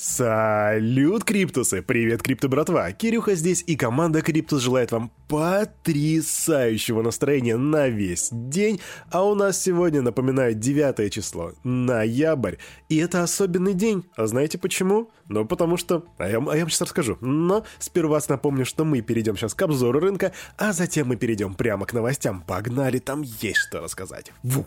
Салют, Криптусы! Привет, Крипто братва! Кирюха здесь и команда Криптус желает вам потрясающего настроения на весь день. А у нас сегодня, напоминаю, 9 число, ноябрь. И это особенный день. А знаете почему? Ну, потому что... А я, а я вам сейчас расскажу. Но сперва напомню, что мы перейдем сейчас к обзору рынка, а затем мы перейдем прямо к новостям. Погнали, там есть что рассказать. Ву!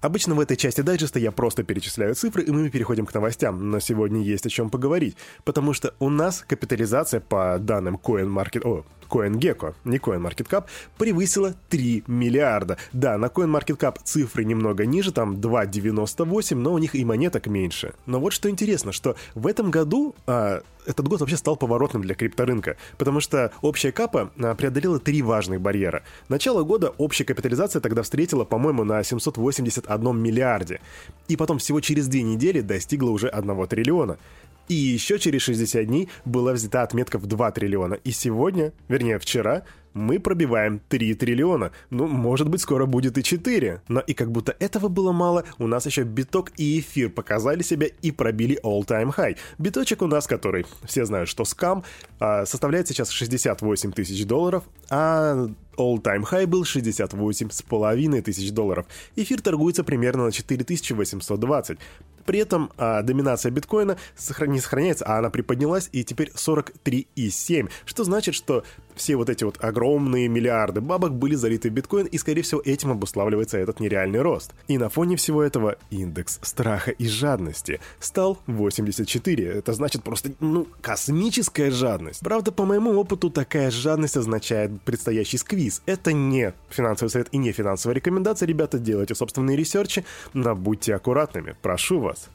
Обычно в этой части дайджеста я просто перечисляю цифры, и мы переходим к новостям, но сегодня есть о чем поговорить, потому что у нас капитализация по данным CoinMarket... О, CoinGecko, не CoinMarketCap, превысила 3 миллиарда. Да, на CoinMarketCap цифры немного ниже, там 2,98, но у них и монеток меньше. Но вот что интересно, что в этом году а, этот год вообще стал поворотным для крипторынка, потому что общая капа а, преодолела три важных барьера. Начало года общая капитализация тогда встретила, по-моему, на 781 миллиарде, и потом всего через две недели достигла уже 1 триллиона. И еще через 60 дней была взята отметка в 2 триллиона. И сегодня, вернее вчера, мы пробиваем 3 триллиона. Ну, может быть, скоро будет и 4. Но и как будто этого было мало, у нас еще биток и эфир показали себя и пробили all-time high. Биточек у нас, который, все знают, что скам, а, составляет сейчас 68 тысяч долларов, а all-time high был 68 с половиной тысяч долларов. Эфир торгуется примерно на 4820. При этом а, доминация биткоина не сохраняется, а она приподнялась и теперь 43,7, что значит, что все вот эти вот огромные миллиарды бабок были залиты в биткоин, и, скорее всего, этим обуславливается этот нереальный рост. И на фоне всего этого индекс страха и жадности стал 84. Это значит просто, ну, космическая жадность. Правда, по моему опыту, такая жадность означает предстоящий сквиз. Это не финансовый совет и не финансовая рекомендация. Ребята, делайте собственные ресерчи, но будьте аккуратными. Прошу вас.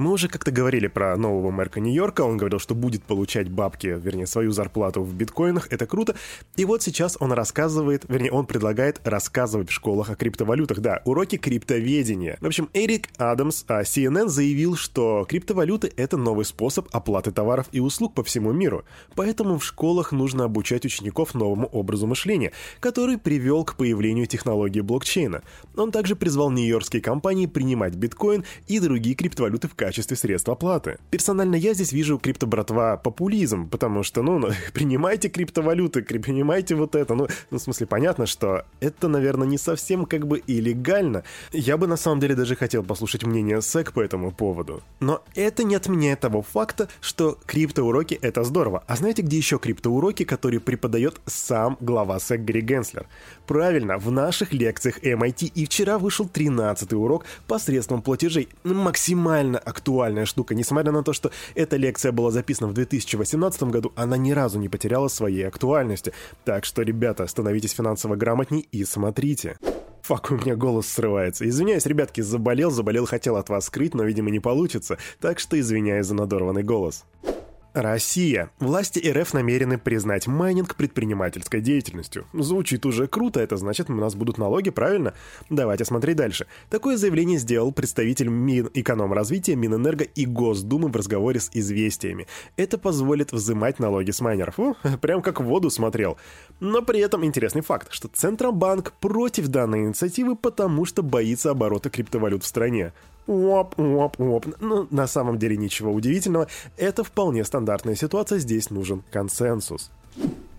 Мы уже как-то говорили про нового мэрка Нью-Йорка, он говорил, что будет получать бабки, вернее, свою зарплату в биткоинах, это круто. И вот сейчас он рассказывает, вернее, он предлагает рассказывать в школах о криптовалютах, да, уроки криптоведения. В общем, Эрик Адамс, а CNN заявил, что криптовалюты — это новый способ оплаты товаров и услуг по всему миру. Поэтому в школах нужно обучать учеников новому образу мышления, который привел к появлению технологии блокчейна. Он также призвал нью-йоркские компании принимать биткоин и другие криптовалюты в качестве качестве средств оплаты. Персонально я здесь вижу крипто-братва популизм, потому что, ну, принимайте криптовалюты, принимайте вот это. Ну, ну, в смысле, понятно, что это, наверное, не совсем как бы и легально. Я бы на самом деле даже хотел послушать мнение SEC по этому поводу. Но это не отменяет того факта, что криптоуроки — это здорово. А знаете, где еще криптоуроки, которые преподает сам глава SEC Гри Генслер? Правильно, в наших лекциях MIT. И вчера вышел 13 урок посредством платежей. Максимально актуальный актуальная штука. Несмотря на то, что эта лекция была записана в 2018 году, она ни разу не потеряла своей актуальности. Так что, ребята, становитесь финансово грамотней и смотрите. Фак, у меня голос срывается. Извиняюсь, ребятки, заболел, заболел, хотел от вас скрыть, но, видимо, не получится. Так что извиняюсь за надорванный голос. Россия. Власти РФ намерены признать майнинг предпринимательской деятельностью. Звучит уже круто, это значит, у нас будут налоги, правильно? Давайте смотреть дальше. Такое заявление сделал представитель Минэкономразвития, Минэнерго и Госдумы в разговоре с «Известиями». Это позволит взимать налоги с майнеров. О, прям как в воду смотрел. Но при этом интересный факт, что Центробанк против данной инициативы, потому что боится оборота криптовалют в стране. Оп, оп, оп. Ну, на самом деле ничего удивительного. Это вполне стандартная ситуация, здесь нужен консенсус.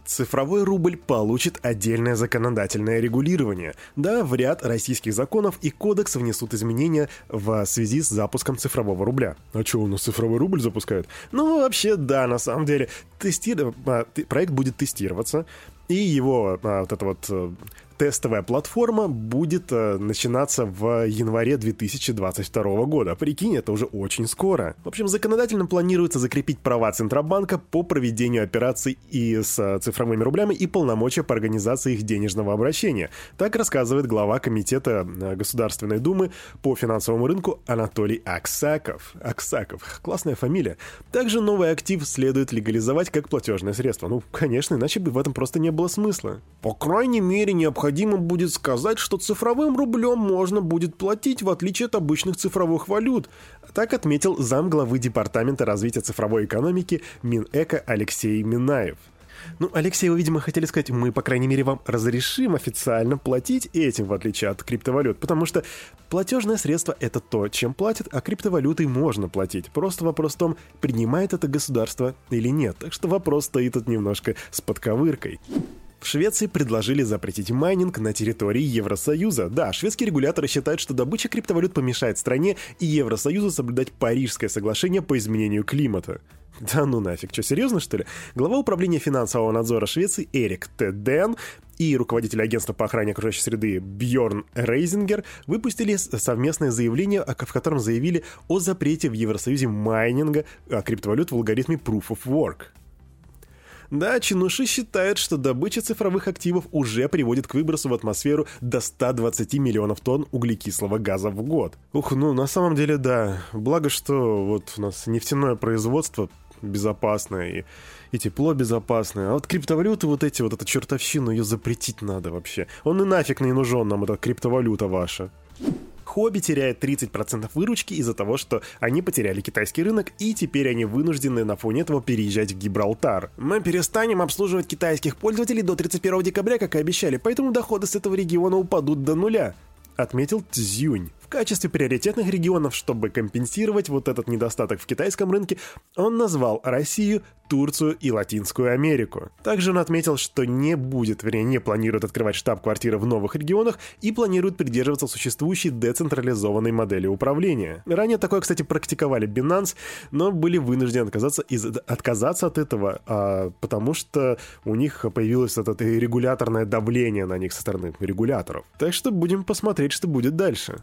Цифровой рубль получит отдельное законодательное регулирование. Да, в ряд российских законов и кодекс внесут изменения в связи с запуском цифрового рубля. А что, у нас цифровой рубль запускают? Ну, вообще, да, на самом деле. Тести... А, проект будет тестироваться, и его а, вот это вот э, тестовая платформа будет э, начинаться в январе 2022 года. Прикинь, это уже очень скоро. В общем, законодательно планируется закрепить права Центробанка по проведению операций и с э, цифровыми рублями и полномочия по организации их денежного обращения. Так рассказывает глава Комитета э, Государственной Думы по финансовому рынку Анатолий Аксаков. Аксаков. Классная фамилия. Также новый актив следует легализовать как платежное средство. Ну, конечно, иначе бы в этом просто не было смысла. По крайней мере, необходимо необходимо будет сказать, что цифровым рублем можно будет платить, в отличие от обычных цифровых валют. Так отметил замглавы Департамента развития цифровой экономики Минэко Алексей Минаев. Ну, Алексей, вы, видимо, хотели сказать, мы, по крайней мере, вам разрешим официально платить этим, в отличие от криптовалют, потому что платежное средство — это то, чем платят, а криптовалютой можно платить. Просто вопрос в том, принимает это государство или нет. Так что вопрос стоит тут немножко с подковыркой. В Швеции предложили запретить майнинг на территории Евросоюза. Да, шведские регуляторы считают, что добыча криптовалют помешает стране и Евросоюзу соблюдать Парижское соглашение по изменению климата. Да ну нафиг, что, серьезно что ли? Глава управления финансового надзора Швеции Эрик Теден и руководитель агентства по охране окружающей среды Бьорн Рейзингер выпустили совместное заявление, в котором заявили о запрете в Евросоюзе майнинга криптовалют в алгоритме Proof of Work. Да, чинуши считают, что добыча цифровых активов уже приводит к выбросу в атмосферу до 120 миллионов тонн углекислого газа в год. Ух, ну на самом деле да. Благо, что вот у нас нефтяное производство безопасное и, и тепло безопасное. А вот криптовалюты вот эти, вот эта чертовщина, ее запретить надо вообще. Он и нафиг не нужен нам, эта криптовалюта ваша. Хобби теряет 30% выручки из-за того, что они потеряли китайский рынок, и теперь они вынуждены на фоне этого переезжать в Гибралтар. Мы перестанем обслуживать китайских пользователей до 31 декабря, как и обещали, поэтому доходы с этого региона упадут до нуля, отметил Цзюнь качестве приоритетных регионов, чтобы компенсировать вот этот недостаток в китайском рынке, он назвал Россию, Турцию и Латинскую Америку. Также он отметил, что не будет, вернее, не планирует открывать штаб-квартиры в новых регионах и планирует придерживаться существующей децентрализованной модели управления. Ранее такое, кстати, практиковали Binance, но были вынуждены отказаться, из, отказаться от этого, а, потому что у них появилось это регуляторное давление на них со стороны регуляторов. Так что будем посмотреть, что будет дальше.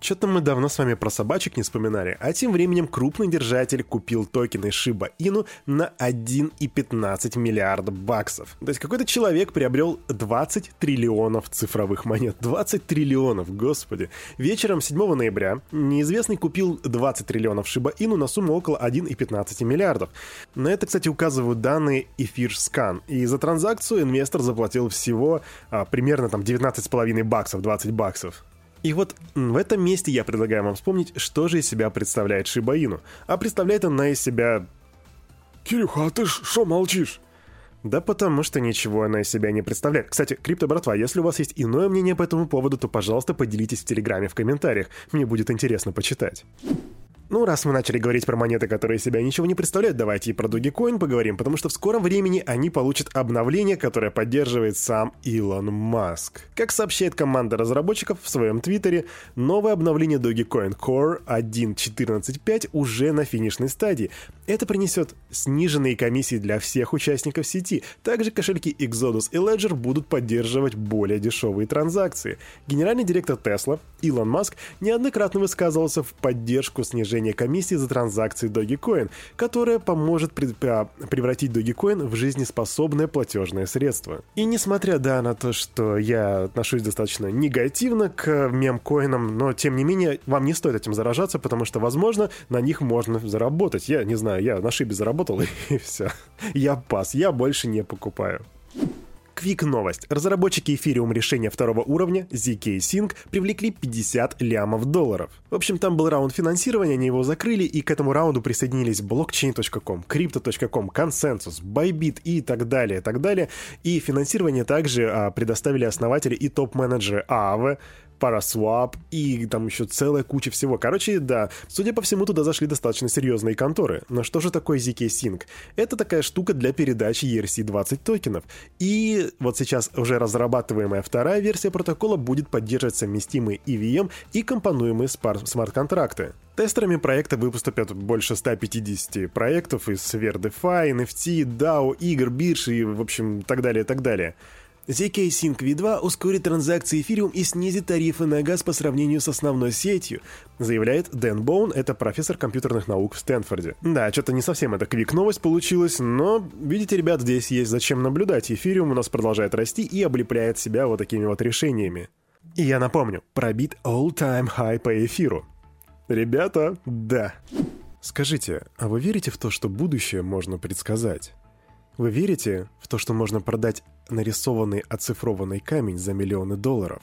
Что-то мы давно с вами про собачек не вспоминали, а тем временем крупный держатель купил токены Shiba Inu на 1,15 миллиарда баксов. То есть какой-то человек приобрел 20 триллионов цифровых монет. 20 триллионов, господи. Вечером 7 ноября неизвестный купил 20 триллионов Shiba Inu на сумму около 1,15 миллиардов. На это, кстати, указывают данные EtherScan. И за транзакцию инвестор заплатил всего а, примерно там 19,5 баксов, 20 баксов. И вот в этом месте я предлагаю вам вспомнить, что же из себя представляет Шибаину. А представляет она из себя... Кирюха, а ты что молчишь? Да потому что ничего она из себя не представляет. Кстати, крипто братва, если у вас есть иное мнение по этому поводу, то, пожалуйста, поделитесь в Телеграме в комментариях. Мне будет интересно почитать. Ну, раз мы начали говорить про монеты, которые себя ничего не представляют, давайте и про Dogecoin поговорим, потому что в скором времени они получат обновление, которое поддерживает сам Илон Маск. Как сообщает команда разработчиков в своем твиттере, новое обновление Dogecoin Core 1.14.5 уже на финишной стадии. Это принесет сниженные комиссии для всех участников сети. Также кошельки Exodus и Ledger будут поддерживать более дешевые транзакции. Генеральный директор Tesla Илон Маск неоднократно высказывался в поддержку снижения снижение комиссии за транзакции Dogecoin, которая поможет превратить Dogecoin в жизнеспособное платежное средство. И несмотря да, на то, что я отношусь достаточно негативно к мемкоинам, но тем не менее вам не стоит этим заражаться, потому что, возможно, на них можно заработать. Я не знаю, я на шибе заработал и все. Я пас, я больше не покупаю. Квик новость. Разработчики Ethereum решения второго уровня ZK Sync привлекли 50 лямов долларов. В общем, там был раунд финансирования, они его закрыли, и к этому раунду присоединились blockchain.com, crypto.com, Consensus, Bybit и так далее, так далее. И финансирование также а, предоставили основатели и топ-менеджеры Aave, Paraswap и там еще целая куча всего. Короче, да, судя по всему, туда зашли достаточно серьезные конторы. Но что же такое ZK Sync? Это такая штука для передачи ERC-20 токенов. И вот сейчас уже разрабатываемая вторая версия протокола будет поддерживать совместимые EVM и компонуемые смарт-контракты. Тестерами проекта выступят больше 150 проектов из сфер DeFi, NFT, DAO, игр, бирж и, в общем, так далее, так далее. ZK Sync V2 ускорит транзакции эфириум и снизит тарифы на газ по сравнению с основной сетью, заявляет Дэн Боун, это профессор компьютерных наук в Стэнфорде. Да, что-то не совсем это квик новость получилась, но, видите, ребят, здесь есть зачем наблюдать. Эфириум у нас продолжает расти и облепляет себя вот такими вот решениями. И я напомню, пробит all-time high по эфиру. Ребята, да. Скажите, а вы верите в то, что будущее можно предсказать? Вы верите в то, что можно продать нарисованный оцифрованный камень за миллионы долларов?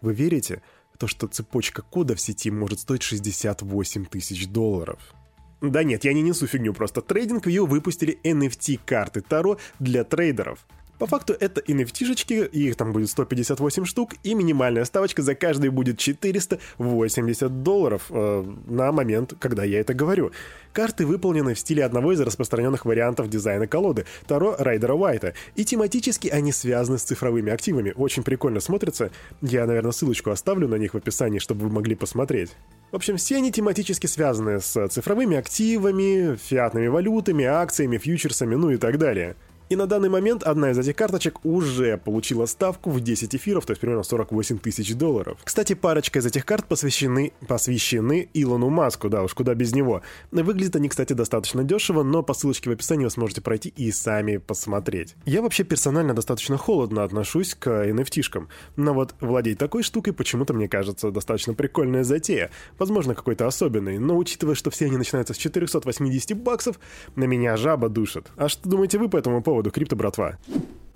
Вы верите то, что цепочка кода в сети может стоить 68 тысяч долларов? Да нет, я не несу фигню, просто TradingView выпустили NFT-карты Таро для трейдеров. По факту это NFT-шечки, их там будет 158 штук, и минимальная ставочка за каждый будет 480 долларов э, на момент, когда я это говорю. Карты выполнены в стиле одного из распространенных вариантов дизайна колоды — Таро Райдера Уайта, и тематически они связаны с цифровыми активами. Очень прикольно смотрятся. Я, наверное, ссылочку оставлю на них в описании, чтобы вы могли посмотреть. В общем, все они тематически связаны с цифровыми активами, фиатными валютами, акциями, фьючерсами, ну и так далее. И на данный момент одна из этих карточек уже получила ставку в 10 эфиров, то есть примерно 48 тысяч долларов. Кстати, парочка из этих карт посвящены, посвящены Илону Маску, да уж куда без него. Выглядят они, кстати, достаточно дешево, но по ссылочке в описании вы сможете пройти и сами посмотреть. Я вообще персонально достаточно холодно отношусь к NFT-шкам, но вот владеть такой штукой почему-то мне кажется достаточно прикольная затея. Возможно, какой-то особенный, но учитывая, что все они начинаются с 480 баксов, на меня жаба душит. А что думаете вы по этому поводу? Поводу крипто, братва.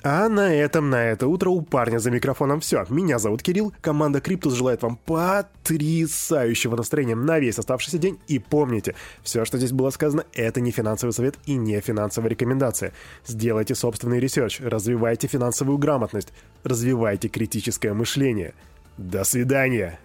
А на этом, на это утро у парня за микрофоном все. Меня зовут Кирилл, команда Криптус желает вам потрясающего настроения на весь оставшийся день. И помните, все, что здесь было сказано, это не финансовый совет и не финансовая рекомендация. Сделайте собственный research, развивайте финансовую грамотность, развивайте критическое мышление. До свидания!